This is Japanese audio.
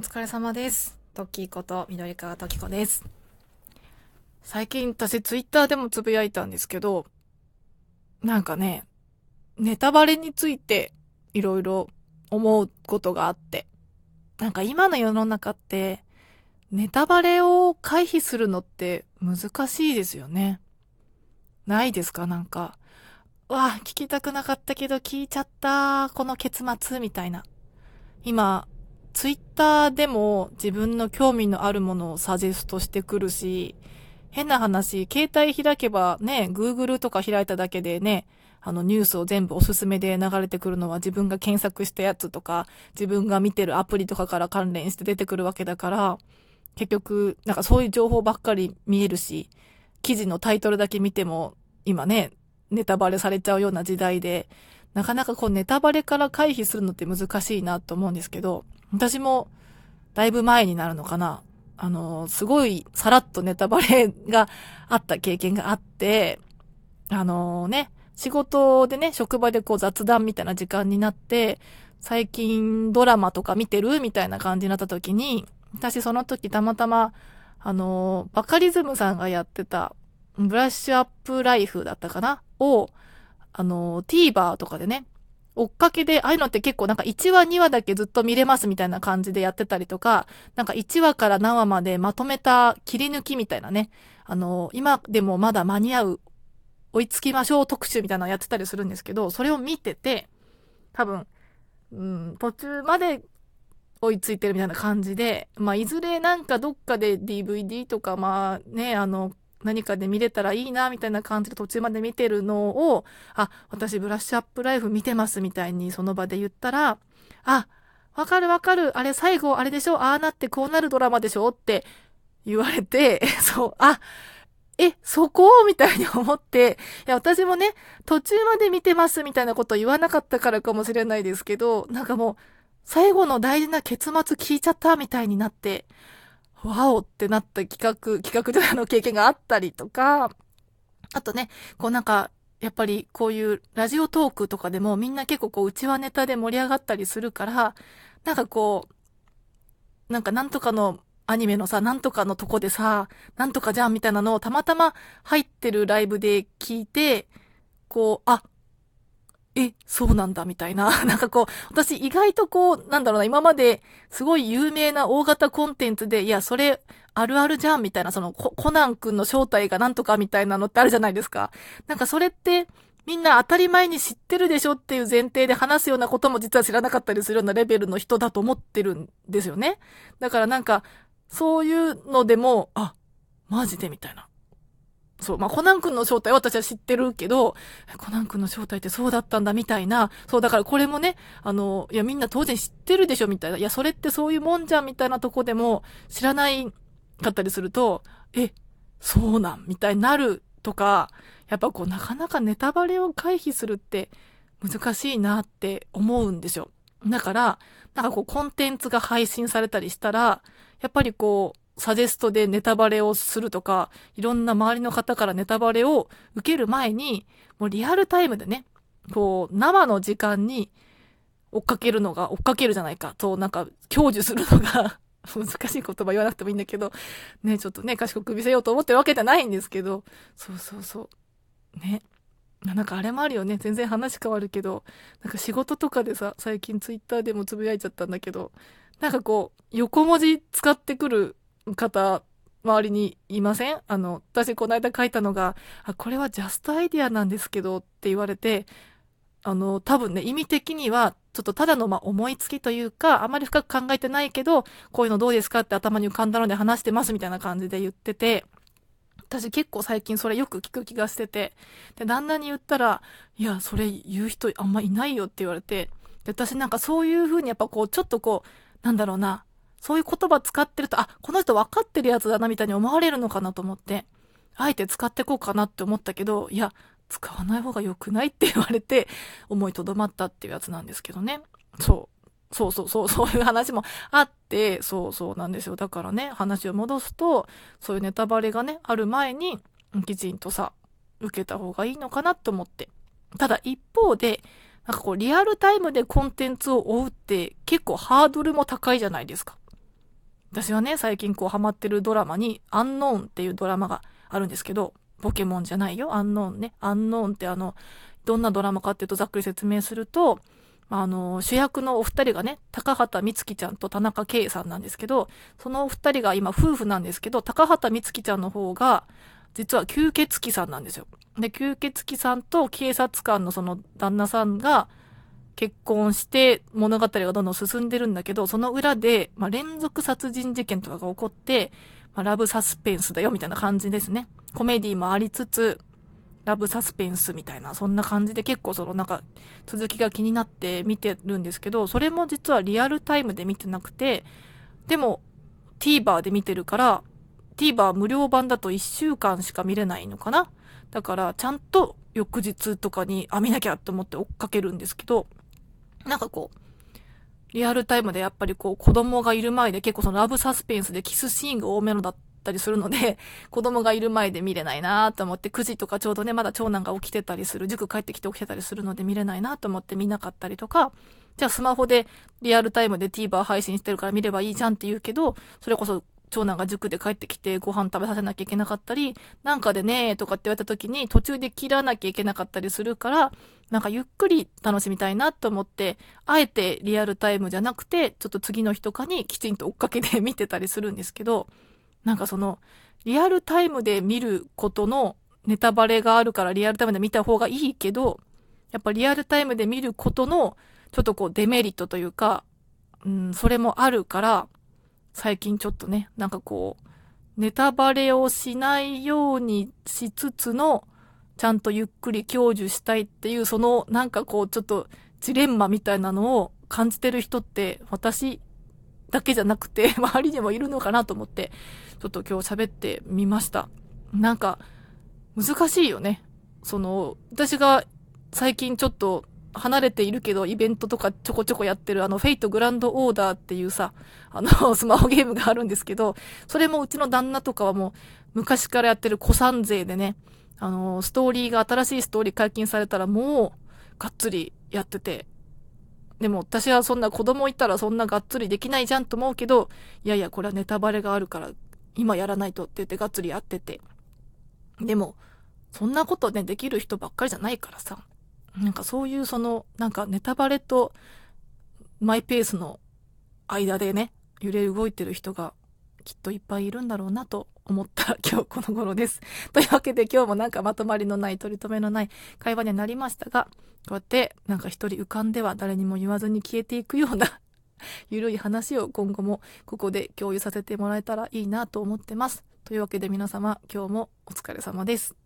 お疲れ様です。トッキーこと緑川トキコです。最近私ツイッターでもつぶやいたんですけど、なんかね、ネタバレについていろいろ思うことがあって、なんか今の世の中って、ネタバレを回避するのって難しいですよね。ないですか？なんか、うわ、聞きたくなかったけど聞いちゃった、この結末みたいな。今、ツイッターでも自分の興味のあるものをサジェストしてくるし、変な話、携帯開けばね、Google とか開いただけでね、あのニュースを全部おすすめで流れてくるのは自分が検索したやつとか、自分が見てるアプリとかから関連して出てくるわけだから、結局、なんかそういう情報ばっかり見えるし、記事のタイトルだけ見ても、今ね、ネタバレされちゃうような時代で、なかなかこうネタバレから回避するのって難しいなと思うんですけど、私もだいぶ前になるのかな。あの、すごいさらっとネタバレがあった経験があって、あのね、仕事でね、職場でこう雑談みたいな時間になって、最近ドラマとか見てるみたいな感じになった時に、私その時たまたま、あの、バカリズムさんがやってた、ブラッシュアップライフだったかな？を、あの、TVer とかでね、追っかけで、ああいうのって結構なんか1話2話だけずっと見れますみたいな感じでやってたりとか、なんか1話から何話までまとめた切り抜きみたいなね、あの、今でもまだ間に合う、追いつきましょう特集みたいなのやってたりするんですけど、それを見てて、多分、うん、途中まで追いついてるみたいな感じで、まあ、いずれなんかどっかで DVD とか、まあね、あの、何かで見れたらいいな、みたいな感じで途中まで見てるのを、あ、私ブラッシュアップライフ見てますみたいにその場で言ったら、あ、わかるわかる、あれ最後あれでしょ、ああなってこうなるドラマでしょって言われて、そう、あ、え、そこ？みたいに思って、いや、私もね、途中まで見てますみたいなこと言わなかったからかもしれないですけど、なんかもう、最後の大事な結末聞いちゃったみたいになって、わおってなった企画、企画であの経験があったりとか、あとね、こうなんか、やっぱりこういうラジオトークとかでもみんな結構こう内輪ネタで盛り上がったりするから、なんかこう、なんかなんとかのアニメのさ、なんとかのとこでさ、なんとかじゃんみたいなのをたまたま入ってるライブで聞いて、こう、あ、え、そうなんだみたいな。なんかこう、私意外とこう、なんだろうな、今まですごい有名な大型コンテンツで、いや、それ、あるあるじゃんみたいな、そのコ、ナン君の正体がなんとかみたいなのってあるじゃないですか。なんかそれって、みんな当たり前に知ってるでしょっていう前提で話すようなことも実は知らなかったりするようなレベルの人だと思ってるんですよね。だからなんか、そういうのでも、あ、マジでみたいな。そう、まあ、コナン君の正体は私は知ってるけど、コナン君の正体ってそうだったんだみたいな、そう、だからこれもね、あの、いや、みんな当然知ってるでしょみたいな、いや、それってそういうもんじゃんみたいなとこでも知らないかったりすると、え、そうなんみたいになるとか、やっぱこう、なかなかネタバレを回避するって難しいなって思うんですよ。だから、なんかこう、コンテンツが配信されたりしたら、やっぱりこう、サジェストでネタバレをするとか、いろんな周りの方からネタバレを受ける前に、もうリアルタイムでね、こう、生の時間に追っかけるのが、追っかけるじゃないか、と、なんか、享受するのが、難しい言葉言わなくてもいいんだけど、ね、ちょっとね、賢く見せようと思ってるわけじゃないんですけど、そうそうそう。ね。なんかあれもあるよね。全然話変わるけど、なんか仕事とかでさ、最近ツイッターでもつぶやいちゃったんだけど、なんかこう、横文字使ってくる方、周りにいません？あの、私この間書いたのが、あ、これはジャストアイディアなんですけどって言われて、あの、多分ね、意味的には、ちょっとただのま思いつきというか、あまり深く考えてないけど、こういうのどうですかって頭に浮かんだので話してますみたいな感じで言ってて、私結構最近それよく聞く気がしてて、で、旦那に言ったら、いや、それ言う人あんまいないよって言われて、で、私なんかそういう風にやっぱこう、ちょっとこう、なんだろうな、そういう言葉使ってると、あ、この人分かってるやつだなみたいに思われるのかなと思って、あえて使ってこうかなって思ったけど、いや、使わない方が良くないって言われて、思いとどまったっていうやつなんですけどね。そう。そうそうそう、そういう話もあって、そうそうなんですよ。だからね、話を戻すと、そういうネタバレがね、ある前に、きちんとさ、受けた方がいいのかなと思って。ただ一方で、なんかこう、リアルタイムでコンテンツを追うって結構ハードルも高いじゃないですか。私はね、最近こうハマってるドラマに、アンノーンっていうドラマがあるんですけど、ポケモンじゃないよ、アンノーンね。アンノーンってあの、どんなドラマかっていうとざっくり説明すると、あの、主役のお二人がね、高畑充希ちゃんと田中圭さんなんですけど、そのお二人が今夫婦なんですけど、高畑充希ちゃんの方が、実は吸血鬼さんなんですよ。で、吸血鬼さんと警察官のその旦那さんが結婚して物語がどんどん進んでるんだけど、その裏で、まあ、連続殺人事件とかが起こって、まあ、ラブサスペンスだよみたいな感じですね。コメディもありつつ、ラブサスペンスみたいな、そんな感じで結構そのなんか続きが気になって見てるんですけど、それも実はリアルタイムで見てなくて、でも TVer で見てるから、TVer 無料版だと1週間しか見れないのかなだからちゃんと翌日とかに、あ、見なきゃと思って追っかけるんですけど、なんかこう、リアルタイムでやっぱりこう子供がいる前で結構そのラブサスペンスでキスシーンが多めのだったりするので、子供がいる前で見れないなと思って、9時とかちょうどね、まだ長男が起きてたりする、塾帰ってきて起きてたりするので見れないなと思って見なかったりとか、じゃあスマホでリアルタイムで TVer 配信してるから見ればいいじゃんって言うけど、それこそ長男が塾で帰ってきてご飯食べさせなきゃいけなかったり、なんかでねーとかって言われた時に途中で切らなきゃいけなかったりするから、なんかゆっくり楽しみたいなと思って、あえてリアルタイムじゃなくて、ちょっと次の日とかにきちんと追っかけて見てたりするんですけど、なんかその、リアルタイムで見ることのネタバレがあるからリアルタイムで見た方がいいけど、やっぱリアルタイムで見ることのちょっとこうデメリットというか、うん、それもあるから、最近ちょっとね、なんかこう、ネタバレをしないようにしつつの、ちゃんとゆっくり享受したいっていう、そのなんかこう、ちょっとジレンマみたいなのを感じてる人って、私だけじゃなくて、周りにもいるのかなと思って、ちょっと今日喋ってみました。なんか、難しいよね。その、私が最近ちょっと離れているけど、イベントとかちょこちょこやってる、あの、フェイトグランドオーダーっていうさ、あの、スマホゲームがあるんですけど、それもうちの旦那とかはもう、昔からやってる古参勢でね、あの、ストーリーが、新しいストーリー解禁されたらもう、がっつりやってて、でも私はそんな子供いたらそんながっつりできないじゃんと思うけど、いやいや、これはネタバレがあるから、今やらないとって言ってがっつりやってて。でも、そんなことね、できる人ばっかりじゃないからさ。なんかそういうその、なんかネタバレとマイペースの間でね、揺れ動いてる人がきっといっぱいいるんだろうなと思った今日この頃です。というわけで今日もなんかまとまりのない取り留めのない会話にはなりましたが、こうやってなんか一人浮かんでは誰にも言わずに消えていくような ゆるい話を今後もここで共有させてもらえたらいいなと思ってます。というわけで皆様今日もお疲れ様です。